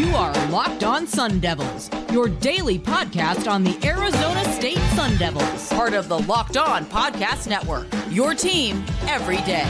You are Locked On Sun Devils, your daily podcast on the Arizona State Sun Devils, part of the Locked On Podcast Network. Your team every day.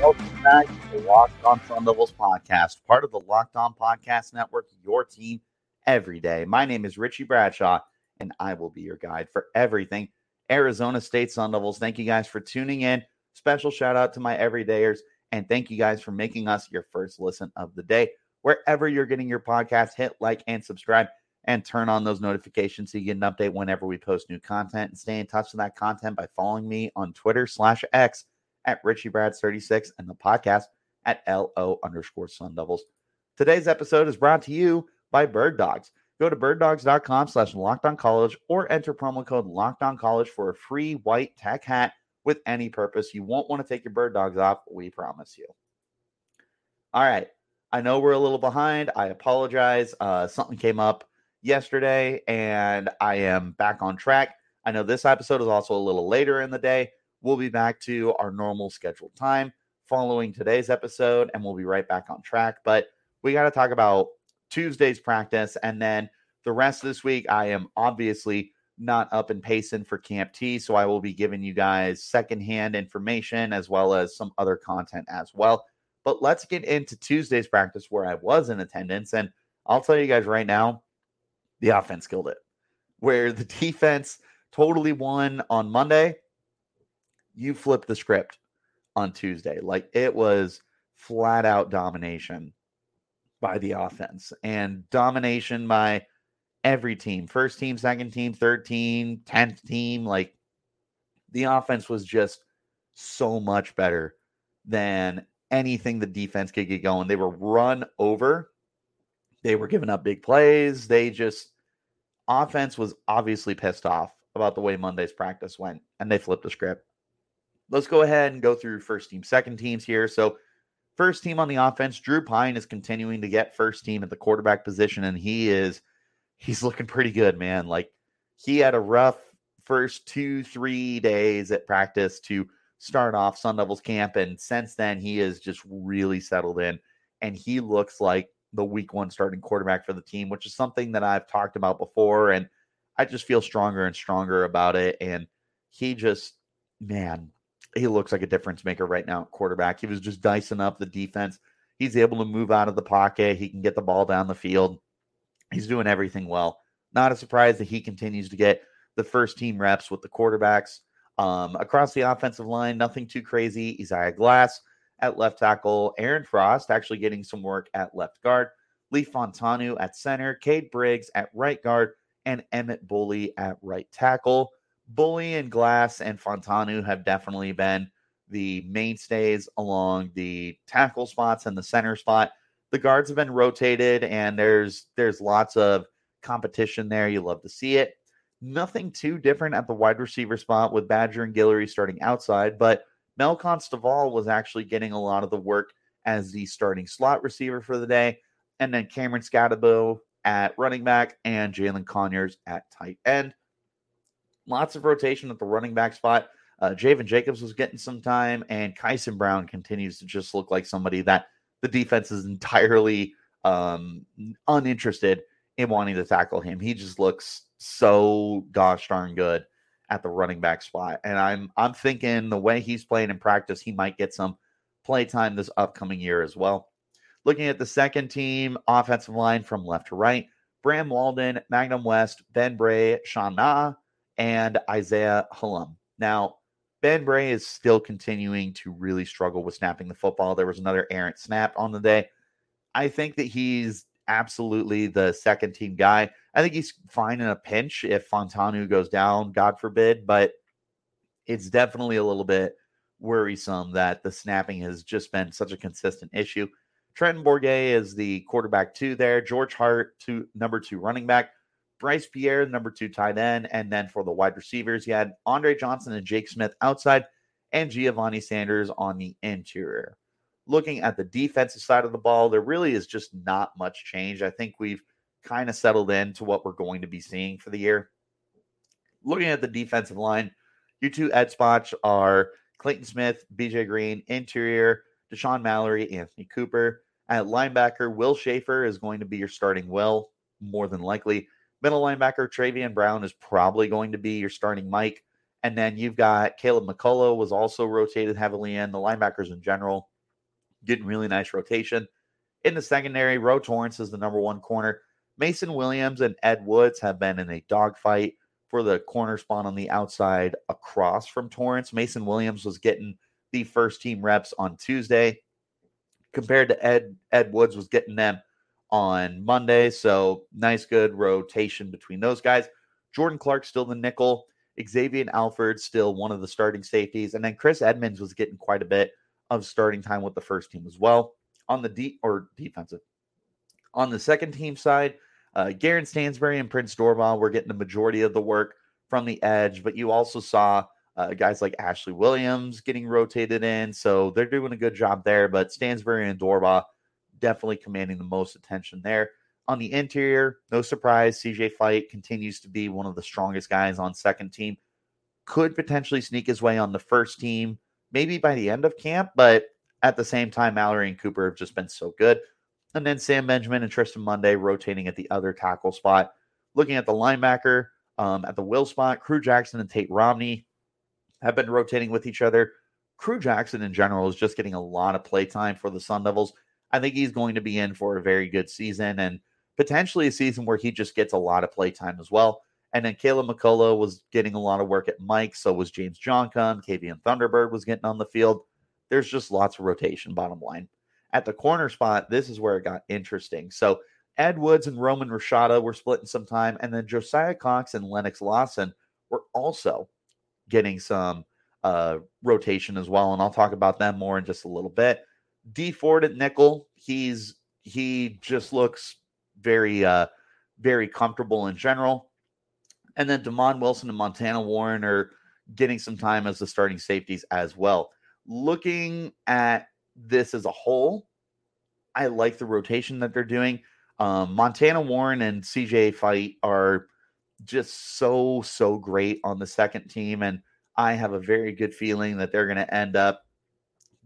Welcome back to the Locked On Sun Devils podcast, part of the Locked On Podcast Network, your team every day. My name is Richie Bradshaw, and I will be your guide for everything Arizona State Sun Devils. Thank you guys for tuning in. Special shout out to my everydayers, and thank you guys for making us your first listen of the day. Wherever you're getting your podcast, hit like and subscribe and turn on those notifications so you get an update whenever we post new content and stay in touch with that content by following me on Twitter slash X at RichieBrads36 and the podcast at LO underscore Sun Devils. Today's episode is brought to you by Bird Dogs. Go to birddogs.com slash college or enter promo code lockdown college for a free white tech hat with any purpose. You won't want to take your bird dogs off, we promise you. All right. I know we're a little behind. I apologize. Uh, something came up yesterday and I am back on track. I know this episode is also a little later in the day. We'll be back to our normal scheduled time following today's episode and we'll be right back on track. But we got to talk about Tuesday's practice. And then the rest of this week, I am obviously not up and Payson for Camp T. So I will be giving you guys secondhand information as well as some other content as well. But let's get into Tuesday's practice where I was in attendance. And I'll tell you guys right now, the offense killed it. Where the defense totally won on Monday, you flipped the script on Tuesday. Like it was flat out domination by the offense and domination by every team first team, second team, third team, 10th team. Like the offense was just so much better than anything the defense could get going. They were run over, they were giving up big plays. They just, offense was obviously pissed off about the way Monday's practice went, and they flipped the script. Let's go ahead and go through first team, second teams here. So, first team on the offense, Drew Pyne is continuing to get first team at the quarterback position, and he is he's looking pretty good, man. Like he had a rough first two, three days at practice to start off Sun Devils camp, and since then he is just really settled in, and he looks like the week one starting quarterback for the team, which is something that I've talked about before, and I just feel stronger and stronger about it. And he just, man, he looks like a difference maker right now at quarterback. He was just dicing up the defense. He's able to move out of the pocket. He can get the ball down the field. He's doing everything well. Not a surprise that he continues to get the first team reps with the quarterbacks. Um, across the offensive line, nothing too crazy. Isaiah Glass at left tackle, Aaron Frost actually getting some work at left guard, Lee Fontanu at center, Cade Briggs at right guard, and Emmett Bully at right tackle. Bully and Glass and Fontanu have definitely been the mainstays along the tackle spots and the center spot. The guards have been rotated, and there's there's lots of competition there. You love to see it. Nothing too different at the wide receiver spot with Badger and Guillory starting outside, but Melquan Stovall was actually getting a lot of the work as the starting slot receiver for the day. And then Cameron Skattebo at running back and Jalen Conyers at tight end. Lots of rotation at the running back spot. Uh, Javen Jacobs was getting some time, and Kyson Brown continues to just look like somebody that the defense is entirely um, uninterested in wanting to tackle him. He just looks so gosh darn good at the running back spot. And I'm I'm thinking the way he's playing in practice, he might get some play time this upcoming year as well. Looking at the second team offensive line from left to right, Bram Walden, Magnum West, Ben Bray, Sean Na, and Isaiah Hallam. Now, Ben Bray is still continuing to really struggle with snapping the football. There was another errant snap on the day. I think that he's absolutely the second team guy. I think he's fine in a pinch if Fontanu goes down, God forbid, but it's definitely a little bit worrisome that the snapping has just been such a consistent issue. Trenton Bourguet is the quarterback two there. George Hart, two number two running back. Bryce Pierre, number two tight end. And then for the wide receivers, you had Andre Johnson and Jake Smith outside and Giovanni Sanders on the interior looking at the defensive side of the ball, there really is just not much change. I think we've kind of settled into what we're going to be seeing for the year. Looking at the defensive line, Your two ed spots are Clayton Smith, BJ Green, interior, Deshaun Mallory, Anthony Cooper. At linebacker, Will Schaefer is going to be your starting will, more than likely. Middle linebacker, Travian Brown is probably going to be your starting Mike. And then you've got Caleb McCullough was also rotated heavily in. The linebackers in general getting really nice rotation. In the secondary, Ro Torrence is the number one corner. Mason Williams and Ed Woods have been in a dogfight for the corner spot on the outside across from Torrence. Mason Williams was getting the first team reps on Tuesday compared to Ed Ed Woods was getting them on Monday. So nice good rotation between those guys. Jordan Clark still the nickel. Xavier Alford still one of the starting safeties. And then Chris Edmonds was getting quite a bit of starting time with the first team as well. On the deep or defensive. On the second team side, uh, Garen Stansbury and Prince Dorbah were getting the majority of the work from the edge, but you also saw uh, guys like Ashley Williams getting rotated in. So they're doing a good job there, but Stansbury and Dorbah definitely commanding the most attention there. On the interior, no surprise, CJ Fite continues to be one of the strongest guys on second team. Could potentially sneak his way on the first team, maybe by the end of camp, but at the same time, Mallory and Cooper have just been so good. And then Sam Benjamin and Tristan Monday rotating at the other tackle spot. Looking at the linebacker, um, at the will spot, Krew Jackson and Tate Romney have been rotating with each other. Krew Jackson in general is just getting a lot of play time for the Sun Devils. I think he's going to be in for a very good season and potentially a season where he just gets a lot of play time as well. And then Caleb McCullough was getting a lot of work at Mike. So was James Johncom. Kavian Thunderbird was getting on the field. There's just lots of rotation, bottom line. At the corner spot, this is where it got interesting. So Ed Woods and Roman Rashada were splitting some time, and then Josiah Cox and Lennox Lawson were also getting some uh, rotation as well. And I'll talk about them more in just a little bit. Dee Ford at nickel, he's he just looks very uh very comfortable in general. And then Demond Wilson and Montana Warren are getting some time as the starting safeties as well. Looking at this as a whole, I like the rotation that they're doing. Um, Montana Warren and CJ Fite are just so, so great on the second team. And I have a very good feeling that they're going to end up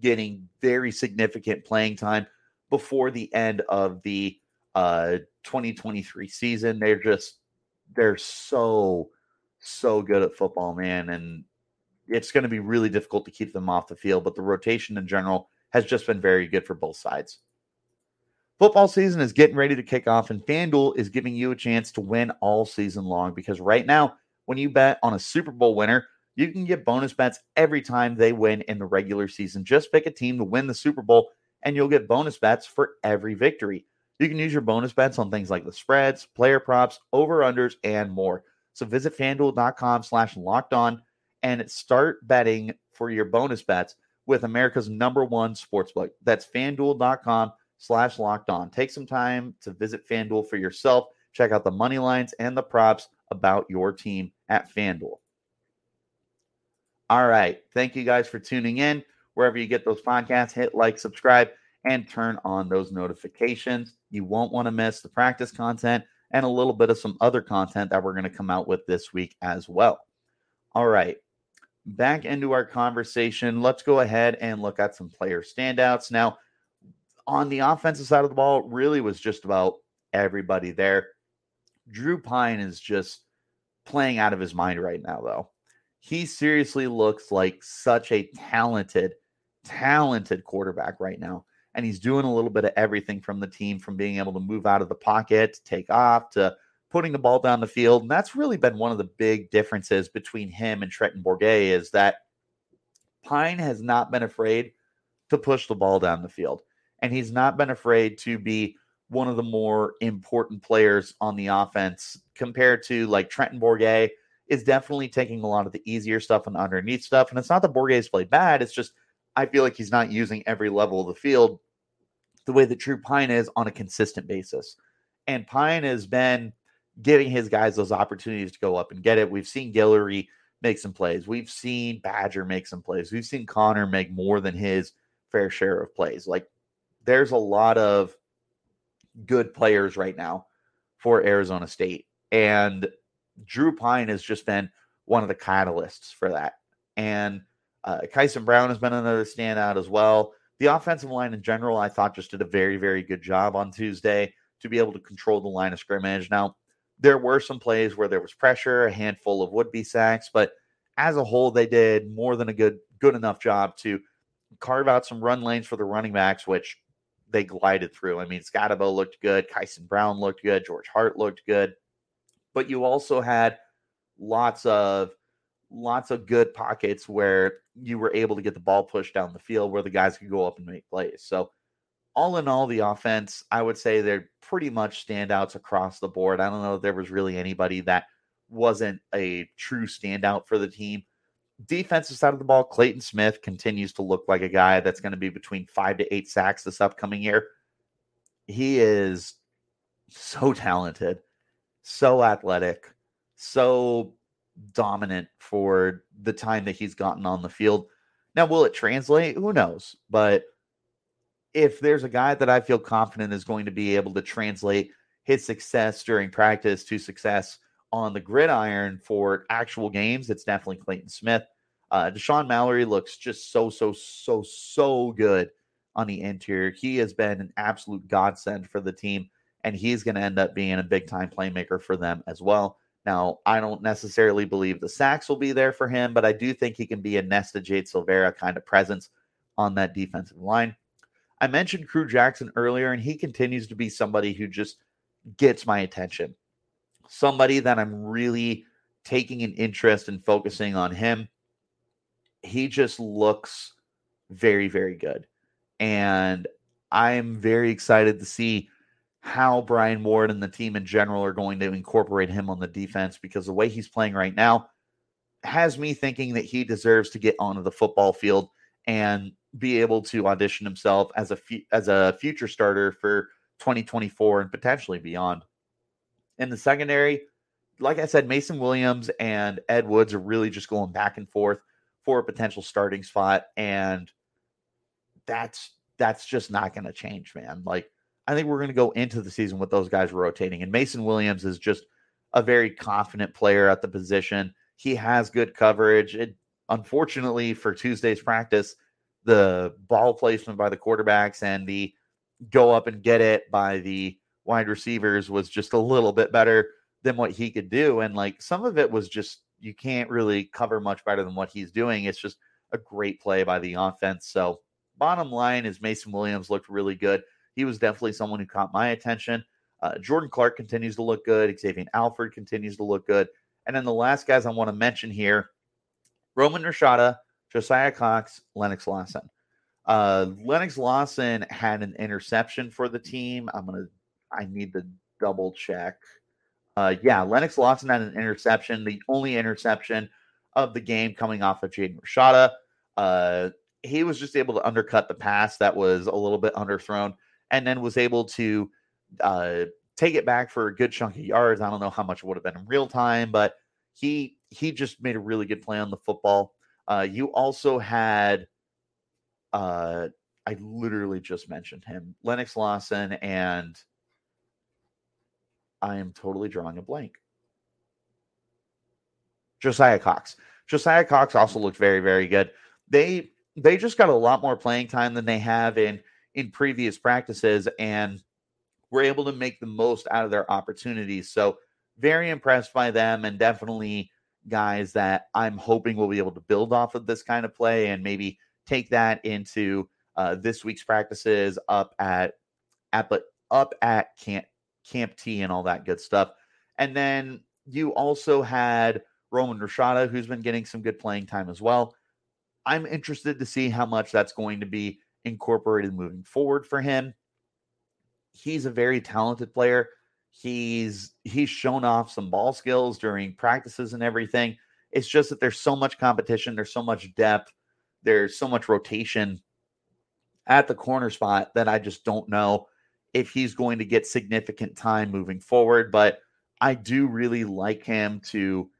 getting very significant playing time before the end of the uh, 2023 season. They're just, they're so, so good at football, man. And it's going to be really difficult to keep them off the field. But the rotation in general has just been very good for both sides. Football season is getting ready to kick off, and FanDuel is giving you a chance to win all season long because right now, when you bet on a Super Bowl winner, you can get bonus bets every time they win in the regular season. Just pick a team to win the Super Bowl, and you'll get bonus bets for every victory. You can use your bonus bets on things like the spreads, player props, over-unders, and more. So visit fanduel.com slash locked on and start betting for your bonus bets with America's number one sportsbook. That's fanduel.com slash locked on. Take some time to visit FanDuel for yourself. Check out the money lines and the props about your team at FanDuel. All right. Thank you guys for tuning in. Wherever you get those podcasts, hit like, subscribe, and turn on those notifications. You won't want to miss the practice content and a little bit of some other content that we're going to come out with this week as well. All right. Back into our conversation. Let's go ahead and look at some player standouts. Now, on the offensive side of the ball, really was just about everybody there. Drew Pyne is just playing out of his mind right now, though. He seriously looks like such a talented, talented quarterback right now. And he's doing a little bit of everything from the team, from being able to move out of the pocket, to take off, to putting the ball down the field. And that's really been one of the big differences between him and Trenton Bourguet is that Pyne has not been afraid to push the ball down the field and he's not been afraid to be one of the more important players on the offense compared to like Trenton Bourguet is definitely taking a lot of the easier stuff and underneath stuff. And it's not that Bourguet's played bad. It's just I feel like he's not using every level of the field the way that Drew Pyne is on a consistent basis. And Pyne has been giving his guys those opportunities to go up and get it. We've seen Guillory make some plays. We've seen Badger make some plays. We've seen Connor make more than his fair share of plays. Like there's a lot of good players right now for Arizona State. And Drew Pyne has just been one of the catalysts for that. And uh, Kyson Brown has been another standout as well. The offensive line in general, I thought just did a very, very good job on Tuesday to be able to control the line of scrimmage. Now, there were some plays where there was pressure, a handful of would be sacks, but as a whole, they did more than a good, good enough job to carve out some run lanes for the running backs, which they glided through. I mean, Skattebo looked good, Kyson Brown looked good, George Hart looked good, but you also had lots of lots of good pockets where you were able to get the ball pushed down the field where the guys could go up and make plays. So all in all, the offense, I would say they're pretty much standouts across the board. I don't know if there was really anybody that wasn't a true standout for the team. Defensive side of the ball, Clayton Smith continues to look like a guy that's going to be between five to eight sacks this upcoming year. He is so talented, so athletic, so dominant for the time that he's gotten on the field. Now, will it translate? Who knows? But if there's a guy that I feel confident is going to be able to translate his success during practice to success on the gridiron for actual games, it's definitely Clayton Smith. Uh, Deshaun Mallory looks just so, so, so, so good on the interior. He has been an absolute godsend for the team, and he's going to end up being a big time playmaker for them as well. Now, I don't necessarily believe the sacks will be there for him, but I do think he can be a Nesta Jade Silvera kind of presence on that defensive line. I mentioned Krew Jackson earlier, and he continues to be somebody who just gets my attention. Somebody that I'm really taking an interest in focusing on him. He just looks very, very good. And I'm very excited to see how Brian Ward and the team in general are going to incorporate him on the defense because the way he's playing right now has me thinking that he deserves to get onto the football field and be able to audition himself as a as a future starter for 2024 and potentially beyond. In the secondary, like I said, Mason Williams and Ed Woods are really just going back and forth for a potential starting spot, and that's that's just not going to change, man. Like I think we're going to go into the season with those guys rotating, and Mason Williams is just a very confident player at the position. He has good coverage. It, unfortunately, for Tuesday's practice, the ball placement by the quarterbacks and the go up and get it by the wide receivers was just a little bit better than what he could do. And like some of it was just, you can't really cover much better than what he's doing. It's just a great play by the offense. So, bottom line is Mason Williams looked really good. He was definitely someone who caught my attention. Uh, Jordan Clark continues to look good. Xavier Alford continues to look good. And then the last guys I want to mention here Roman Rashada Josiah Cox, Lennox Lawson. Uh, Lennox Lawson had an interception for the team. I'm gonna. I need to double check. Uh, yeah, Lennox Lawson had an interception, the only interception of the game coming off of Jaden Rashada. Uh, he was just able to undercut the pass that was a little bit underthrown, and then was able to uh, take it back for a good chunk of yards. I don't know how much it would have been in real time, but he he just made a really good play on the football. Uh, you also had, uh, I literally just mentioned him, Lennox Lawson, and I am totally drawing a blank. Josiah Cox. Josiah Cox also looked very, very good. They they just got a lot more playing time than they have in in previous practices, and were able to make the most out of their opportunities. So very impressed by them, and definitely guys that I'm hoping will be able to build off of this kind of play and maybe take that into uh, this week's practices up at at but up at camp camp T and all that good stuff. And then you also had Roman Rashada, who's been getting some good playing time as well. I'm interested to see how much that's going to be incorporated moving forward for him. He's a very talented player. He's he's shown off some ball skills during practices and everything. It's just that there's so much competition, there's so much depth, there's so much rotation at the corner spot that I just don't know if he's going to get significant time moving forward. But I do really like him to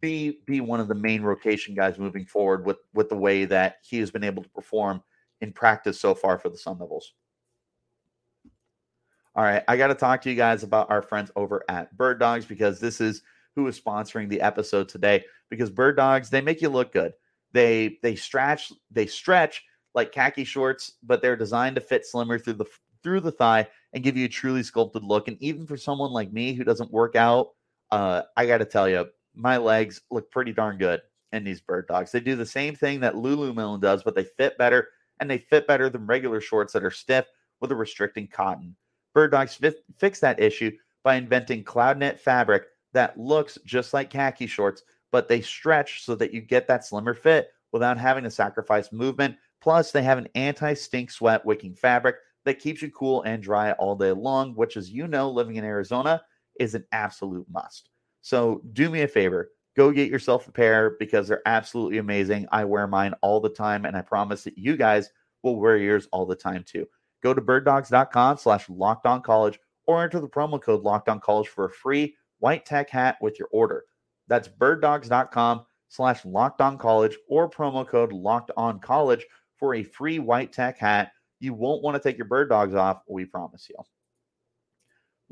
be be one of the main rotation guys moving forward with with the way that he has been able to perform in practice so far for the Sun Devils. All right, I got to talk to you guys about our friends over at Bird Dogs because this is who is sponsoring the episode today because bird dogs they make you look good. They they stretch they stretch like khaki shorts, but they're designed to fit slimmer through the through the thigh and give you a truly sculpted look. And even for someone like me who doesn't work out, uh, I got to tell you, my legs look pretty darn good in these bird dogs. They do the same thing that Lululemon does, but they fit better and they fit better than regular shorts that are stiff with a restricting cotton. Bird dogs fi- fix that issue by inventing cloud knit fabric that looks just like khaki shorts, but they stretch so that you get that slimmer fit without having to sacrifice movement. Plus, they have an anti stink sweat wicking fabric that keeps you cool and dry all day long, which, as you know, living in Arizona is an absolute must. So, do me a favor go get yourself a pair because they're absolutely amazing. I wear mine all the time, and I promise that you guys will wear yours all the time too. Go to birddogs.com slash locked college or enter the promo code locked on college for a free white tech hat with your order. That's birddogs.com slash locked college or promo code locked on college for a free white tech hat. You won't want to take your bird dogs off, we promise you.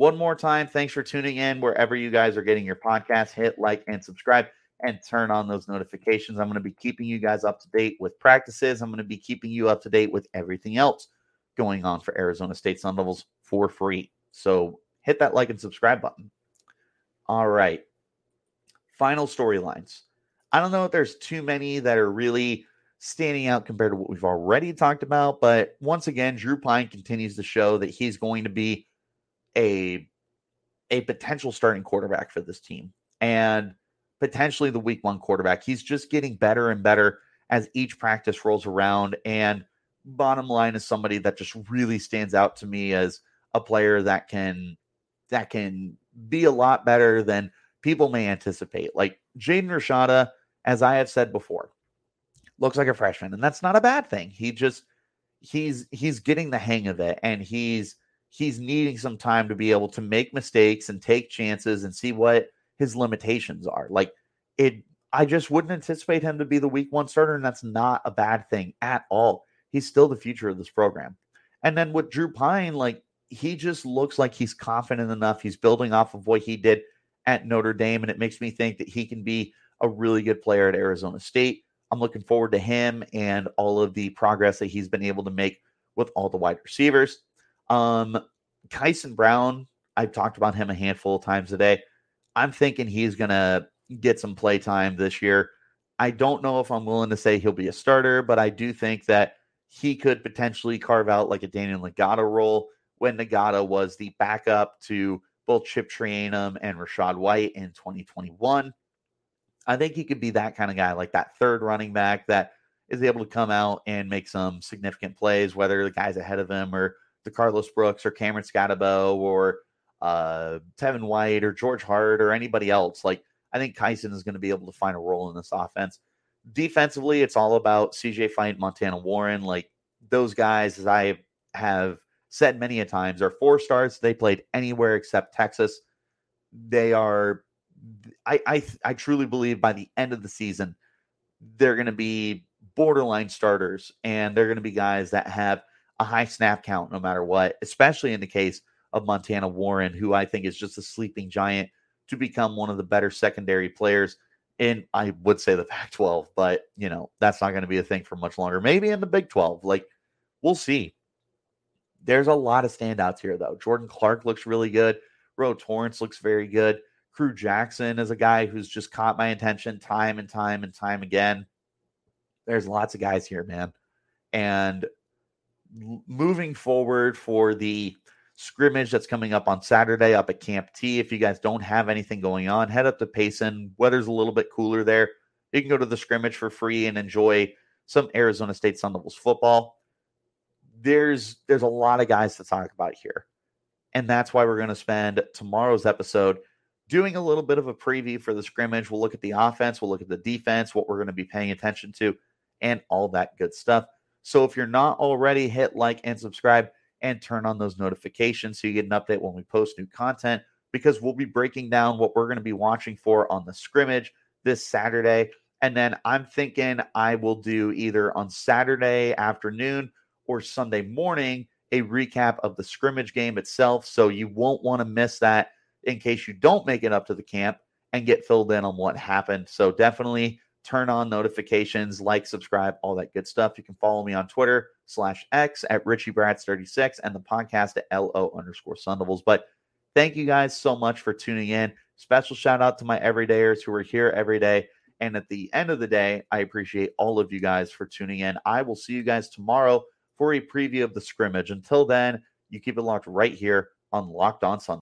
One more time, thanks for tuning in wherever you guys are getting your podcast. Hit like and subscribe and turn on those notifications. I'm going to be keeping you guys up to date with practices. I'm going to be keeping you up to date with everything else going on for Arizona State Sun Devils for free. So hit that like and subscribe button. All right. Final storylines. I don't know if there's too many that are really standing out compared to what we've already talked about, but once again, Drew Pyne continues to show that he's going to be a a potential starting quarterback for this team and potentially the week one quarterback. He's just getting better and better as each practice rolls around. And bottom line is somebody that just really stands out to me as a player that can that can be a lot better than people may anticipate. Like Jaden Rashada, as I have said before, looks like a freshman, and that's not a bad thing. He just he's he's getting the hang of it and he's he's needing some time to be able to make mistakes and take chances and see what his limitations are. Like it, I just wouldn't anticipate him to be the week one starter, and that's not a bad thing at all. He's still the future of this program. And then with Drew Pyne, like he just looks like he's confident enough. He's building off of what he did at Notre Dame, and it makes me think that he can be a really good player at Arizona State. I'm looking forward to him and all of the progress that he's been able to make with all the wide receivers. Um, Kyson Brown, I've talked about him a handful of times today. I'm thinking he's going to get some play time this year. I don't know if I'm willing to say he'll be a starter, but I do think that he could potentially carve out like a Daniel Ngata role when Ngata was the backup to both Chip Trayanum and Rachaad White in 2021. I think he could be that kind of guy, like that third running back that is able to come out and make some significant plays, whether the guys ahead of him or the Carlos Brooks or Cameron Skattebo or uh, Tevin White or George Hart or anybody else. Like I think Kyson is going to be able to find a role in this offense. Defensively, it's all about CJ Fite, Montana Warren. Like those guys, as I have said many a times, are four stars. They played anywhere except Texas. They are. I I I truly believe by the end of the season, they're going to be borderline starters, and they're going to be guys that have a high snap count no matter what, especially in the case of Montana Warren, who I think is just a sleeping giant to become one of the better secondary players in, I would say, the Pac 12, but, you know, that's not going to be a thing for much longer. Maybe in the Big 12. Like, we'll see. There's a lot of standouts here, though. Jordan Clark looks really good. Ro Torrence looks very good. Krew Jackson is a guy who's just caught my attention time and time and time again. There's lots of guys here, man. And moving forward for the scrimmage that's coming up on Saturday up at Camp T. If you guys don't have anything going on, head up to Payson. Weather's a little bit cooler there. You can go to the scrimmage for free and enjoy some Arizona State Sun Devils football. There's there's a lot of guys to talk about here. And that's why we're going to spend tomorrow's episode doing a little bit of a preview for the scrimmage. We'll look at the offense, we'll look at the defense, what we're going to be paying attention to, and all that good stuff. So if you're not already, hit like and subscribe and turn on those notifications so you get an update when we post new content because we'll be breaking down what we're going to be watching for on the scrimmage this Saturday. And then I'm thinking I will do either on Saturday afternoon or Sunday morning a recap of the scrimmage game itself. So you won't want to miss that in case you don't make it up to the camp. and get filled in on what happened. So definitely turn on notifications, like, subscribe, all that good stuff. You can follow me on Twitter slash X at Richie Brads 36 and the podcast at LO underscore Sun Devils. But thank you guys so much for tuning in. Special shout out to my everydayers who are here every day. And at the end of the day, I appreciate all of you guys for tuning in. I will see you guys tomorrow for a preview of the scrimmage. Until then, you keep it locked right here on Locked On Sun.